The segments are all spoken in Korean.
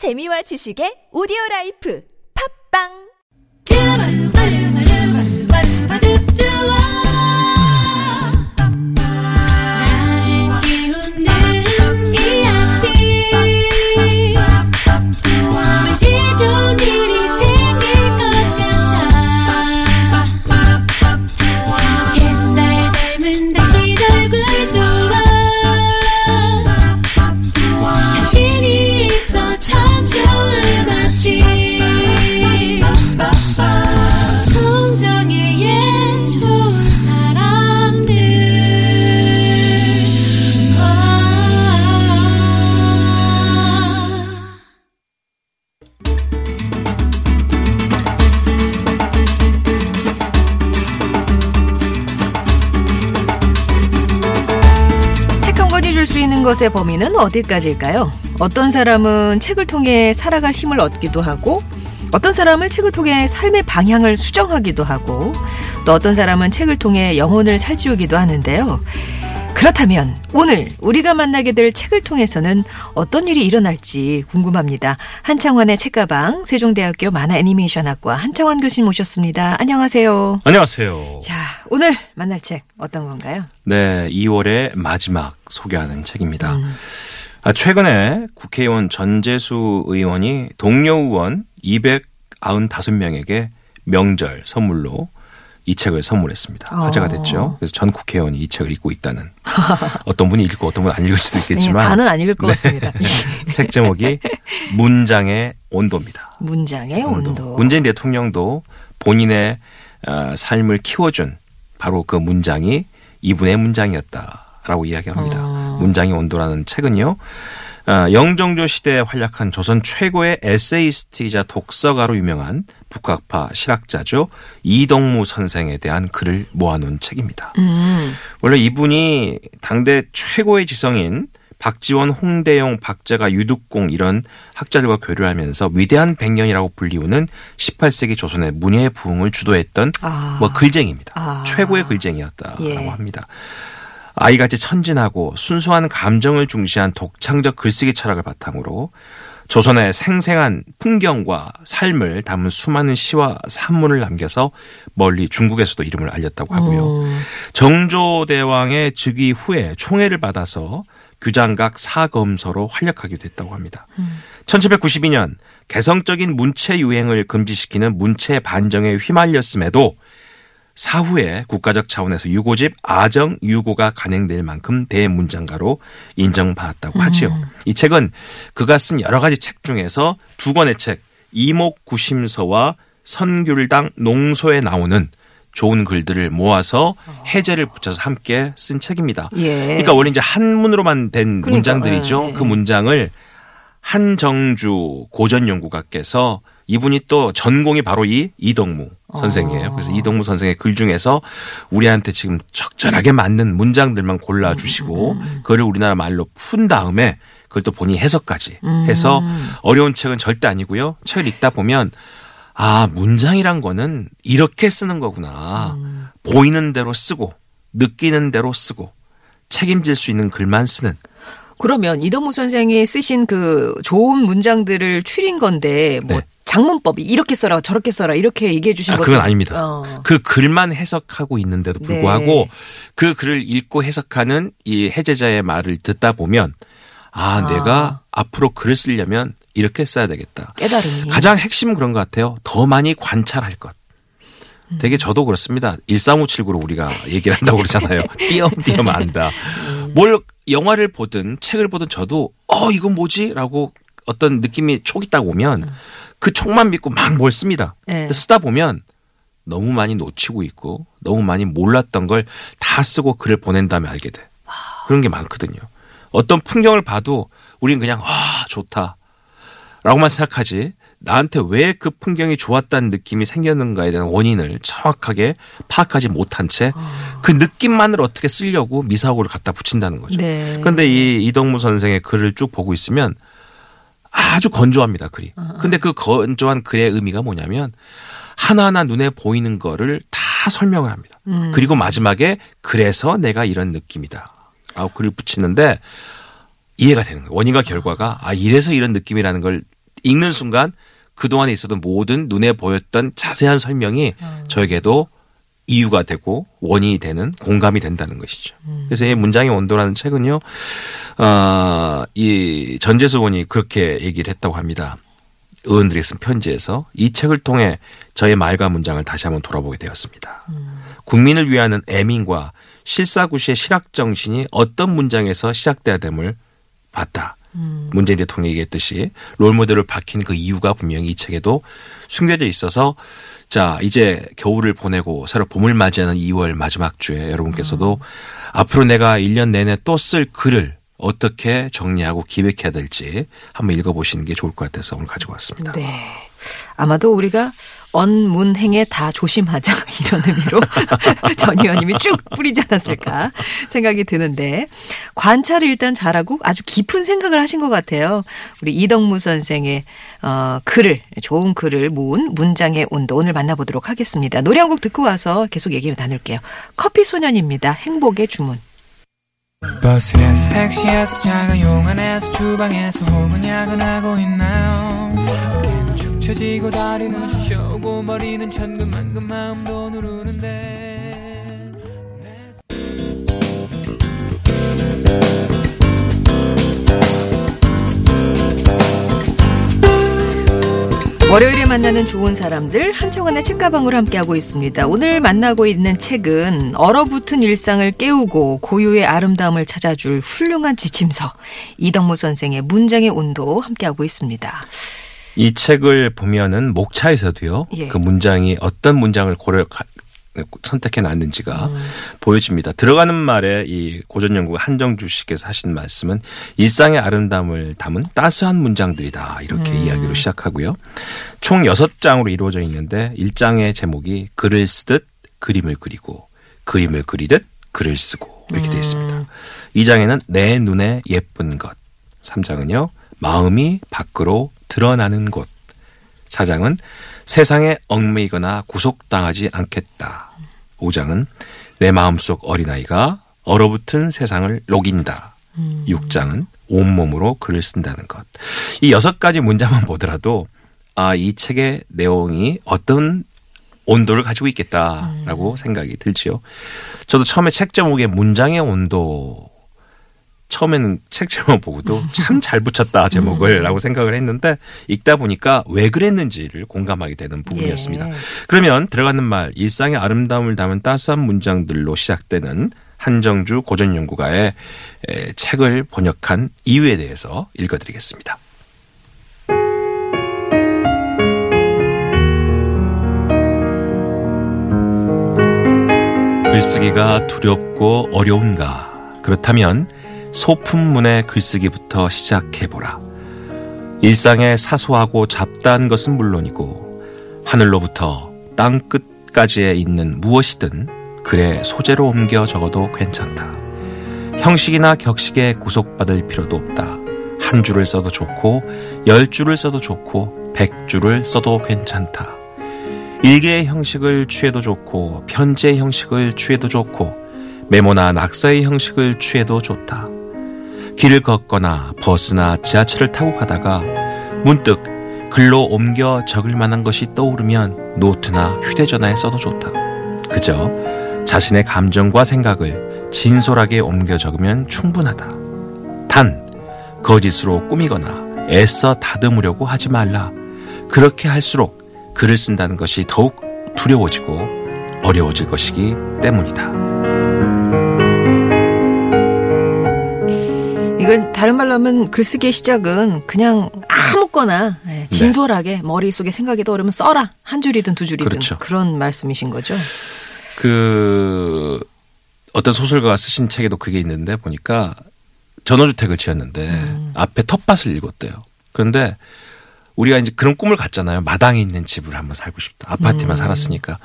재미와 지식의 오디오 라이프. 팝빵 것의 범위는 어디까지일까요? 어떤 사람은 책을 통해 살아갈 힘을 얻기도 하고, 어떤 사람은 책을 통해 삶의 방향을 수정하기도 하고, 또 어떤 사람은 책을 통해 영혼을 살찌우기도 하는데요. 그렇다면 오늘 우리가 만나게 될 책을 통해서는 어떤 일이 일어날지 궁금합니다. 한창원의 책가방 세종대학교 만화 애니메이션학과 한창원 교수님 모셨습니다. 안녕하세요. 안녕하세요. 자, 오늘 만날 책 어떤 건가요? 네, 2월의 마지막 소개하는 책입니다. 음. 아, 최근에 국회의원 전재수 의원이 동료 의원 295명에게 명절 선물로 이 책을 선물했습니다. 어. 화제가 됐죠. 그래서 전 국회의원이 이 책을 읽고 있다는 어떤 분이 읽고 어떤 분은 안 읽을 수도 있겠지만 네, 다는 안 읽을 것 네. 같습니다. 책 제목이 문장의 온도입니다. 문장의 온도. 문재인 대통령도 본인의 어, 삶을 키워준 바로 그 문장이 이분의 문장이었다라고 이야기합니다. 어. 문장의 온도라는 책은요. 어, 영종조 시대에 활약한 조선 최고의 에세이스트이자 독서가로 유명한 북학파 실학자죠. 이동무 선생에 대한 글을 모아놓은 책입니다. 음. 원래 이분이 당대 최고의 지성인 박지원, 홍대용, 박자가, 유득공 이런 학자들과 교류하면서 위대한 백년이라고 불리우는 18세기 조선의 문예 부흥을 주도했던 아. 뭐 글쟁이입니다. 아. 최고의 글쟁이였다라고 예. 합니다. 아이같이 천진하고 순수한 감정을 중시한 독창적 글쓰기 철학을 바탕으로 조선의 생생한 풍경과 삶을 담은 수많은 시와 산문을 남겨서 멀리 중국에서도 이름을 알렸다고 하고요. 음. 정조대왕의 즉위 후에 총애를 받아서 규장각 사검서로 활약하게 됐다고 합니다. 1792년 개성적인 문체 유행을 금지시키는 문체 반정에 휘말렸음에도 사후에 국가적 차원에서 유고집 아정 유고가 간행될 만큼 대문장가로 인정받았다고 하지요. 이 책은 그가 쓴 여러 가지 책 중에서 두 권의 책 이목구심서와 선귤당 농소에 나오는 좋은 글들을 모아서 해제를 붙여서 함께 쓴 책입니다. 예. 그러니까 원래 이제 한문으로만 된 그러니까, 문장들이죠. 예, 그 예. 문장을 한정주 고전연구가께서 이분이 또 전공이 바로 이 이동무 선생이에요. 그래서 이동무 선생의 글 중에서 우리한테 지금 적절하게 맞는 문장들만 골라주시고 그걸 우리나라 말로 푼 다음에 그걸 또 본인이 해석까지 해서 어려운 책은 절대 아니고요. 책을 읽다 보면 아 문장이란 거는 이렇게 쓰는 거구나. 보이는 대로 쓰고 느끼는 대로 쓰고 책임질 수 있는 글만 쓰는 그러면 이동무 선생이 쓰신 그 좋은 문장들을 추린 건데 뭐 네. 장문법이 이렇게 써라 저렇게 써라 이렇게 얘기해 주신 아, 것도 그건 아닙니다. 어. 그 글만 해석하고 있는데도 불구하고 네. 그 글을 읽고 해석하는 이 해제자의 말을 듣다 보면 아, 아. 내가 앞으로 글을 쓰려면 이렇게 써야 되겠다. 깨달음이 가장 핵심은 그런 것 같아요. 더 많이 관찰할 것. 음. 되게 저도 그렇습니다. 13579로 우리가 얘기를 한다고 그러잖아요. 띄엄띄엄 안다. 음. 뭘 영화를 보든 책을 보든 저도 어, 이건 뭐지? 라고 어떤 느낌이 촉이 딱 오면 그 촉만 믿고 막 뭘 씁니다. 음. 네. 쓰다 보면 너무 많이 놓치고 있고 너무 많이 몰랐던 걸 다 쓰고 글을 보낸 다음에 알게 돼. 그런 게 많거든요. 어떤 풍경을 봐도 우리는 그냥 와 좋다 라고만 생각하지 나한테 왜 그 풍경이 좋았다는 느낌이 생겼는가에 대한 원인을 정확하게 파악하지 못한 채 그 느낌만을 어떻게 쓰려고 미사고를 갖다 붙인다는 거죠. 네. 그런데 이 이동무 선생의 글을 쭉 보고 있으면 아주 건조합니다, 글이. 근데 그 건조한 글의 의미가 뭐냐면 하나하나 눈에 보이는 거를 다 설명을 합니다. 그리고 마지막에 그래서 내가 이런 느낌이다. 아, 글을 붙이는데 이해가 되는 거예요. 원인과 결과가 아, 이래서 이런 느낌이라는 걸 읽는 순간 그동안에 있었던 모든 눈에 보였던 자세한 설명이 어. 저에게도 이유가 되고 원인이 되는 공감이 된다는 것이죠. 음. 그래서 이 문장의 온도라는 책은요, 아, 이 전재수원이 그렇게 얘기를 했다고 합니다. 의원들이 쓴 편지에서 이 책을 통해 저의 말과 문장을 다시 한번 돌아보게 되었습니다. 국민을 위하는 애민과 실사구시의 실학 정신이 어떤 문장에서 시작돼야 됨을 봤다. 문재인 대통령이 얘기했듯이 롤모델을 박힌 그 이유가 분명히 이 책에도 숨겨져 있어서 자 이제 겨울을 보내고 새로 봄을 맞이하는 2월 마지막 주에 여러분께서도 앞으로 내가 1년 내내 또 쓸 글을 어떻게 정리하고 기획해야 될지 한번 읽어보시는 게 좋을 것 같아서 오늘 가지고 왔습니다. 네. 아마도 우리가 언문행에 다 조심하자 이런 의미로 전 의원님이 쭉 뿌리지 않았을까 생각이 드는데 관찰을 일단 잘하고 아주 깊은 생각을 하신 것 같아요. 우리 이덕무 선생의 어, 글을 좋은 글을 모은 문장의 온도 오늘 만나보도록 하겠습니다. 노래 한 곡 듣고 와서 계속 얘기 나눌게요. 커피 소년입니다. 행복의 주문. 버스에서 택시에서 작은 용안에서 주방에서 혹은 야근하고 있나요 처지고 다리는 쑤셔오고 머리는 천근만근 마음도 누르는데 월요일에 만나는 좋은 사람들 한청원의 책가방으로 함께하고 있습니다. 오늘 만나고 있는 책은 얼어붙은 일상을 깨우고 고유의 아름다움을 찾아줄 훌륭한 지침서 이덕모 선생의 문장의 온도 함께하고 있습니다. 이 책을 보면은 목차에서도요. 예. 그 문장이 어떤 문장을 고려 선택해 놨는지가 음. 보여집니다. 들어가는 말에 이 고전 연구 한정주 씨께서 하신 말씀은 일상의 아름다움을 담은 따스한 문장들이다. 이렇게 음. 이야기로 시작하고요. 총 6장으로 이루어져 있는데 1장의 제목이 글을 쓰듯 그림을 그리고 그림을 그리듯 글을 쓰고 이렇게 되어 있습니다. 2장에는 내 눈에 예쁜 것. 3장은요. 마음이 밖으로 드러나는 곳. 4장은 세상에 얽매이거나 구속당하지 않겠다. 5장은 내 마음속 어린아이가 얼어붙은 세상을 녹인다. 6장은 온몸으로 글을 쓴다는 것. 이 여섯 가지 문장만 보더라도 아, 이 책의 내용이 어떤 온도를 가지고 있겠다라고 생각이 들지요. 저도 처음에 책 제목에 문장의 온도 처음에는 책 제목 보고도 참 잘 붙였다 제목을 라고 생각을 했는데 읽다 보니까 왜 그랬는지를 공감하게 되는 부분이었습니다. 예. 그러면 들어가는 말 일상의 아름다움을 담은 따스한 문장들로 시작되는 한정주 고전연구가의 에, 책을 번역한 이유에 대해서 읽어드리겠습니다. 글쓰기가 두렵고 어려운가? 그렇다면 소품문의 글쓰기부터 시작해보라. 일상의 사소하고 잡다한 것은 물론이고 하늘로부터 땅 끝까지에 있는 무엇이든 글의 소재로 옮겨 적어도 괜찮다. 형식이나 격식에 구속받을 필요도 없다. 한 줄을 써도 좋고 열 줄을 써도 좋고 백 줄을 써도 괜찮다. 일개의 형식을 취해도 좋고 편지의 형식을 취해도 좋고 메모나 낙서의 형식을 취해도 좋다. 길을 걷거나 버스나 지하철을 타고 가다가 문득 글로 옮겨 적을 만한 것이 떠오르면 노트나 휴대전화에 써도 좋다. 그저 자신의 감정과 생각을 진솔하게 옮겨 적으면 충분하다. 단, 거짓으로 꾸미거나 애써 다듬으려고 하지 말라. 그렇게 할수록 글을 쓴다는 것이 더욱 두려워지고 어려워질 것이기 때문이다. 이건 다른 말로 하면 글쓰기의 시작은 그냥 아무거나 예, 진솔하게 머릿속에 생각이 떠오르면 써라. 한 줄이든 두 줄이든 그렇죠. 런 말씀이신 거죠. 그 어떤 소설가가 쓰신 책에도 그게 있는데 보니까 전원주택을 지었는데 앞에 텃밭을 읽었대요. 그런데 우리가 이제 그런 꿈을 갖잖아요. 마당에 있는 집을 한번 살고 싶다. 아파트만 살았으니까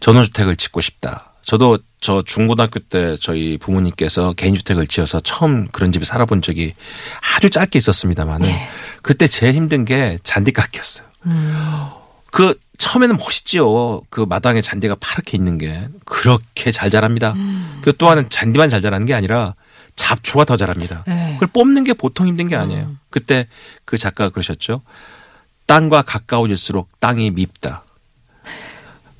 전원주택을 짓고 싶다. 저도 저 중고등학교 때 저희 부모님께서 개인주택을 지어서 처음 그런 집에 살아본 적이 아주 짧게 있었습니다만은 그때 제일 힘든 게 잔디깎기였어요. 그 처음에는 멋있지요. 그 마당에 잔디가 파랗게 있는 게 그렇게 잘 자랍니다. 그 또한은 잔디만 잘 자라는 게 아니라 잡초가 더 자랍니다. 네. 그걸 뽑는 게 보통 힘든 게 아니에요. 그때 그 작가가 그러셨죠. 땅과 가까워질수록 땅이 밉다.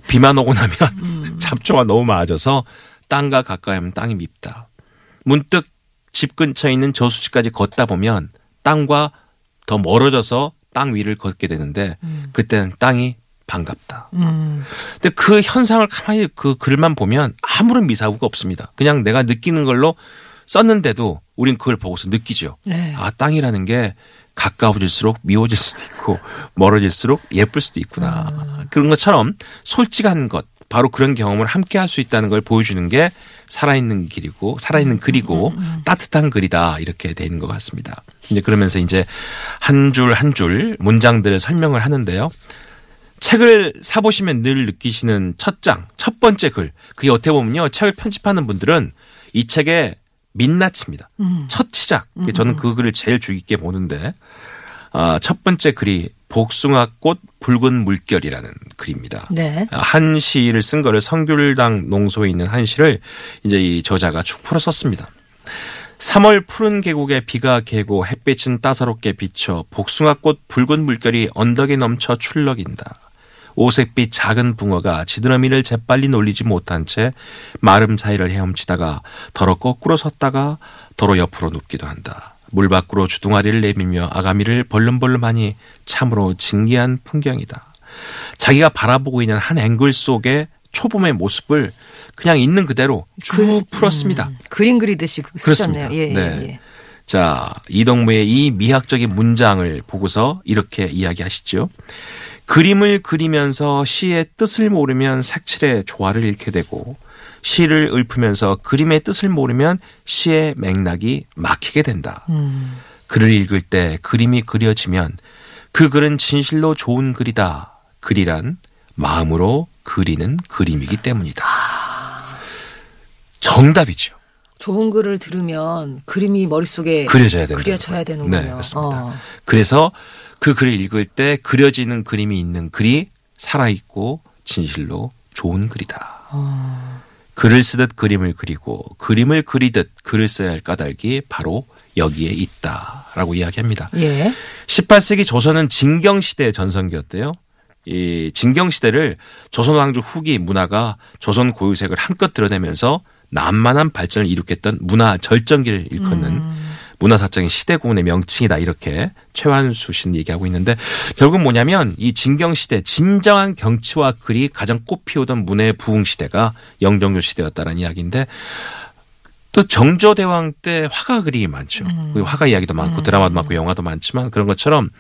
비만 오고 나면 음. 잡초가 너무 많아져서 땅과 가까이 하면 땅이 밉다. 문득 집 근처에 있는 저수지까지 걷다 보면 땅과 더 멀어져서 땅 위를 걷게 되는데 그때는 땅이 반갑다. 음. 근데 그 현상을 가만히 그 글만 보면 아무런 미사구가 없습니다. 그냥 내가 느끼는 걸로 썼는데도 우린 그걸 보고서 느끼죠. 네. 아, 땅이라는 게 가까워질수록 미워질 수도 있고 멀어질수록 예쁠 수도 있구나. 그런 것처럼 솔직한 것, 바로 그런 경험을 함께 할 수 있다는 걸 보여주는 게 살아있는 길이고, 살아있는 글이고, 따뜻한 글이다. 이렇게 되는 것 같습니다. 이제 그러면서 이제 한 줄 한 줄 문장들을 설명을 하는데요. 책을 사보시면 늘 느끼시는 첫 장, 첫 번째 글. 그게 어떻게 보면요. 책을 편집하는 분들은 이 책의 민낯입니다. 첫 시작. 저는 그 글을 제일 주의 깊게 보는데, 아, 첫 번째 글이 복숭아꽃 붉은 물결이라는 글입니다. 네. 한 시를 쓴 거를 성귤당 농소에 있는 한 시를 이제 이 저자가 축 풀어 썼습니다. 3월 푸른 계곡에 비가 개고 햇빛은 따사롭게 비쳐 복숭아꽃 붉은 물결이 언덕에 넘쳐 출렁인다. 오색빛 작은 붕어가 지드러미를 재빨리 놀리지 못한 채 마름 사이를 헤엄치다가 더러 거꾸로 섰다가 더러 옆으로 눕기도 한다. 물 밖으로 주둥아리를 내밀며 아가미를 벌름벌름하니 참으로 진기한 풍경이다. 자기가 바라보고 있는 한 앵글 속의 초봄의 모습을 그냥 있는 그대로 쭉 풀었습니다. 음, 그림 그리듯이 그- 그렇습니다. 쓰셨네요. 예, 네. 예, 예. 자, 이동무의 이 미학적인 문장을 보고서 이렇게 이야기하시죠. 그림을 그리면서 시의 뜻을 모르면 색칠의 조화를 잃게 되고 시를 읊으면서 그림의 뜻을 모르면 시의 맥락이 막히게 된다. 음. 글을 읽을 때 그림이 그려지면 그 글은 진실로 좋은 글이다. 글이란 마음으로 그리는 그림이기 때문이다. 정답이죠. 좋은 글을 들으면 그림이 머릿속에 그려져야. 그려져야 되는군요. 네, 그렇습니다. 어. 그래서 그 글을 읽을 때 그려지는 그림이 있는 글이 살아있고 진실로 좋은 글이다. 어. 글을 쓰듯 그림을 그리고 그림을 그리듯 글을 써야 할 까닭이 바로 여기에 있다라고 이야기합니다. 예. 18세기 조선은 진경 시대의 전성기였대요. 이 진경 시대를 조선 왕조 후기 문화가 조선 고유색을 한껏 드러내면서 난만한 발전을 이룩했던 문화 절정기를 일컫는 문화사적인 시대구문의 명칭이다 이렇게 최완수 씨는 얘기하고 있는데 결국 뭐냐면 이 진경 시대 진정한 경치와 글이 가장 꽃피우던 문의 부흥 시대가 영정조 시대였다는 이야기인데 또 정조대왕 때 화가 그림이 많죠. 그 화가 이야기도 많고 드라마도 많고 영화도 많지만 그런 것처럼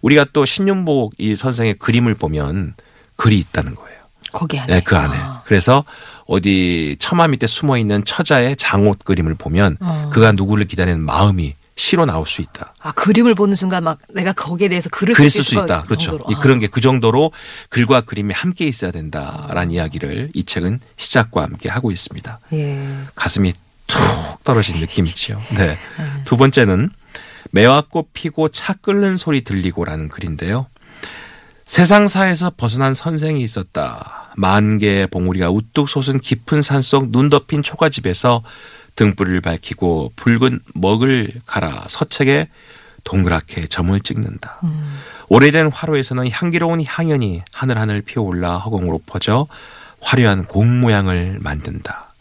우리가 또 신윤복 이 선생의 그림을 보면 글이 있다는 거예요. 거기 안에. 네, 그 안에. 아. 그래서 어디 처마 밑에 숨어 있는 처자의 장옷 그림을 보면 어. 그가 누구를 기다리는 마음이 시로 나올 수 있다. 아, 그림을 보는 순간 막 내가 거기에 대해서 글을 글을 쓸쓸수 있다. 그렇죠. 아. 그런 게 그 정도로 글과 그림이 함께 있어야 된다라는 이야기를 이 책은 시작과 함께 하고 있습니다. 예. 가슴이 툭 떨어진 느낌이지요. 네. 음. 두 번째는 매화꽃 피고 차 끓는 소리 들리고라는 글인데요. 세상사에서 벗어난 선생이 있었다. 만 개의 봉우리가 우뚝 솟은 깊은 산속 눈 덮인 초가집에서 등불을 밝히고 붉은 먹을 갈아 서책에 동그랗게 점을 찍는다. 오래된 화로에서는 향기로운 향연이 하늘하늘 피어올라 허공으로 퍼져 화려한 공 모양을 만든다.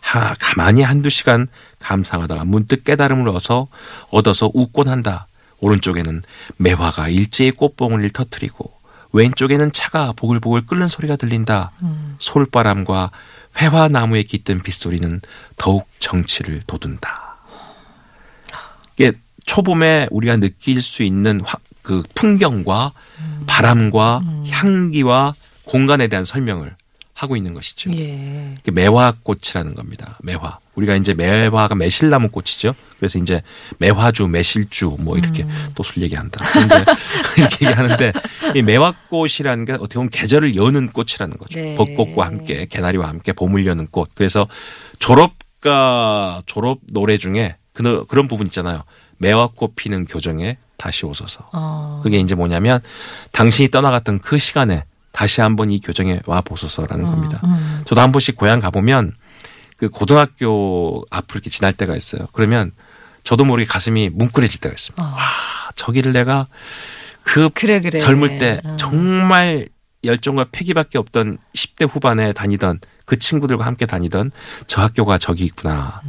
하, 가만히 한두 시간 감상하다가 문득 깨달음을 얻어서, 얻어서 웃곤 한다. 오른쪽에는 매화가 일제히 꽃봉을 터뜨리고 왼쪽에는 차가 보글보글 끓는 소리가 들린다. 솔바람과 회화나무에 깃든 빗소리는 더욱 정치를 돋운다. 이게 초봄에 우리가 느낄 수 있는 화- 그 풍경과 바람과 향기와 공간에 대한 설명을 하고 있는 것이죠. 예. 매화꽃이라는 겁니다. 매화. 우리가 이제 매화가 매실나무 꽃이죠. 그래서 이제 매화주, 매실주 뭐 이렇게 또술 얘기한다. 이렇게 얘기하는데 이 매화꽃이라는 게 어떻게 보면 계절을 여는 꽃이라는 거죠. 네. 벚꽃과 함께 개나리와 함께 봄을 여는 꽃. 그래서 졸업가 졸업 노래 중에 그, 그런 부분 있잖아요. 매화꽃 피는 교정에 다시 오소서. 어. 그게 이제 뭐냐면 당신이 떠나갔던 그 시간에 다시 한번 이 교정에 와 보소서라는 겁니다. 음. 저도 한 번씩 고향 가보면 그 고등학교 앞을 이렇게 지날 때가 있어요. 그러면 저도 모르게 가슴이 뭉클해질 때가 있습니다. 어. 아, 저기를 내가 그 그래 그래. 젊을 때 어. 정말 열정과 패기밖에 없던 10대 후반에 다니던 그 친구들과 함께 다니던 저 학교가 저기 있구나.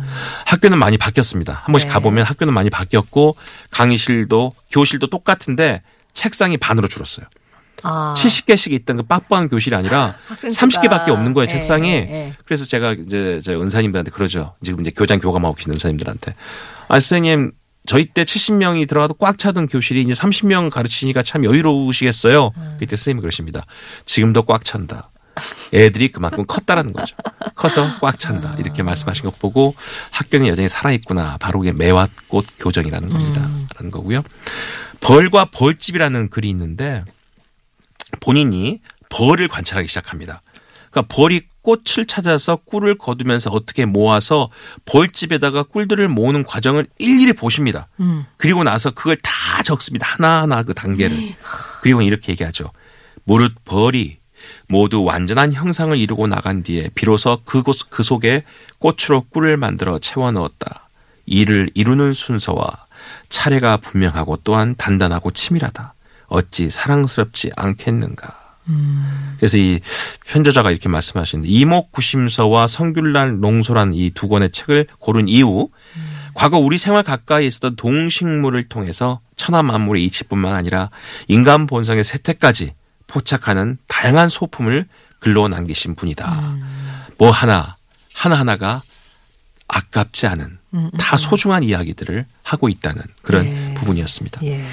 학교는 많이 바뀌었습니다. 한 번씩 네. 가보면 학교는 많이 바뀌었고 강의실도 교실도 똑같은데 책상이 반으로 줄었어요. 아. 70개씩 있던 그 빡빡한 교실이 아니라 학생 수가. 30개밖에 없는 거예요, 예, 책상이. 예, 예. 그래서 제가 이제 저 은사님들한테 그러죠. 지금 이제 교장 교감하고 계신 은사님들한테. 아, 선생님, 저희 때 70명이 들어가도 꽉 차던 교실이 이제 30명 가르치니까 참 여유로우시겠어요. 음. 그때 선생님이 그러십니다. 지금도 꽉 찬다. 애들이 그만큼 컸다라는 거죠. 커서 꽉 찬다. 이렇게 말씀하신 거 보고 학교는 여전히 살아있구나. 바로 그게 매화꽃 교정이라는 겁니다. 음. 라는 거고요. 벌과 벌집이라는 글이 있는데 본인이 벌을 관찰하기 시작합니다. 그러니까 벌이 꽃을 찾아서 꿀을 거두면서 어떻게 모아서 벌집에다가 꿀들을 모으는 과정을 일일이 보십니다. 음. 그리고 나서 그걸 다 적습니다. 하나하나 그 단계를. 그리고 이렇게 얘기하죠. 무릇 벌이 모두 완전한 형상을 이루고 나간 뒤에 비로소 그곳 그 속에 꽃으로 꿀을 만들어 채워 넣었다. 이를 이루는 순서와 차례가 분명하고 또한 단단하고 치밀하다. 어찌 사랑스럽지 않겠는가. 그래서 이 편저자가 이렇게 말씀하시는데 이목구심서와 성귤날 농소란 이 두 권의 책을 고른 이후 과거 우리 생활 가까이 있었던 동식물을 통해서 천하 만물의 이치뿐만 아니라 인간 본성의 세태까지 포착하는 다양한 소품을 글로 남기신 분이다. 뭐 하나 하나하나가 아깝지 않은 다 소중한 이야기들을 하고 있다는 그런 네. 부분이었습니다. 예.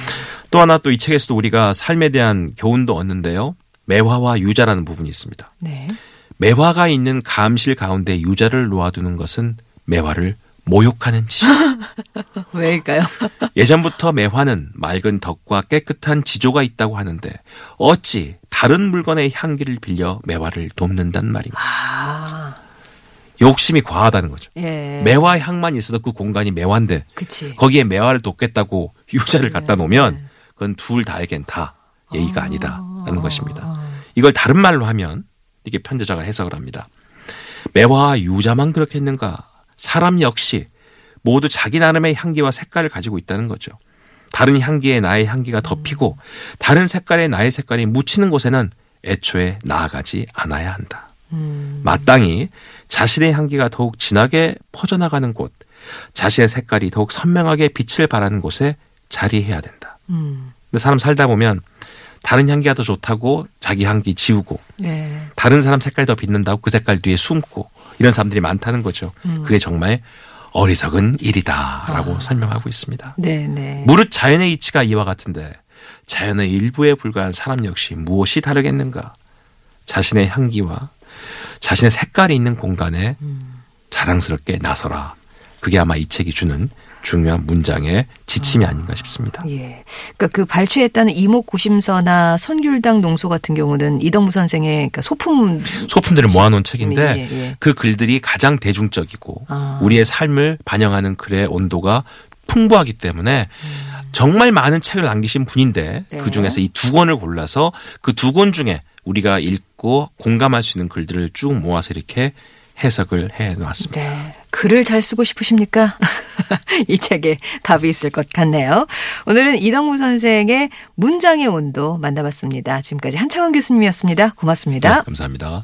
또 하나 또 이 책에서도 우리가 삶에 대한 교훈도 얻는데요. 매화와 유자라는 부분이 있습니다. 네. 매화가 있는 감실 가운데 유자를 놓아두는 것은 매화를 모욕하는 짓이다. 왜일까요? 예전부터 매화는 맑은 덕과 깨끗한 지조가 있다고 하는데 어찌 다른 물건의 향기를 빌려 매화를 돕는단 말인가. 아. 욕심이 과하다는 거죠. 예. 매화 향만 있어도 그 공간이 매화인데 그치. 거기에 매화를 돕겠다고 유자를 갖다 놓으면 그건 둘 다에겐 다 예의가 아 니다라는 것입니다. 이걸 다른 말로 하면 이게 편제자가 해석을 합니다. 매화와 유자만 그렇겠는가? 사람 역시 모두 자기 나름의 향기와 색깔을 가지고 있다는 거죠. 다른 향기에 나의 향기가 덮이고 다른 색깔에 나의 색깔이 묻히는 곳에는 애초에 나아가지 않아야 한다. 음. 마땅히 자신의 향기가 더욱 진하게 퍼져나가는 곳, 자신의 색깔이 더욱 선명하게 빛을 발하는 곳에 자리해야 된다. 음. 근데 사람 살다 보면 다른 향기가 더 좋다고 자기 향기 지우고 네. 다른 사람 색깔이 더 빛난다고 그 색깔 뒤에 숨고 이런 사람들이 많다는 거죠. 그게 정말 어리석은 일이다라고 설명하고 있습니다. 네, 네. 무릇 자연의 이치가 이와 같은데 자연의 일부에 불과한 사람 역시 무엇이 다르겠는가? 자신의 향기와 자신의 색깔이 있는 공간에 자랑스럽게 나서라. 그게 아마 이 책이 주는 중요한 문장의 지침이 아닌가 싶습니다. 예. 그러니까 그 발췌했다는 이목구심서나 선귤당 농소 같은 경우는 이덕무 선생의 그러니까 소품 소품들을 모아놓은 책인데 예, 예. 그 글들이 가장 대중적이고 아. 우리의 삶을 반영하는 글의 온도가 풍부하기 때문에 정말 많은 책을 남기신 분인데 네. 그 중에서 이 두 권을 골라서 그 두 권 중에 우리가 읽고 공감할 수 있는 글들을 쭉 모아서 이렇게 해석을 해 놨습니다. 네. 글을 잘 쓰고 싶으십니까? 이 책에 답이 있을 것 같네요. 오늘은 이덕무 선생의 문장의 온도 만나봤습니다. 지금까지 한창원 교수님이었습니다. 고맙습니다. 네, 감사합니다.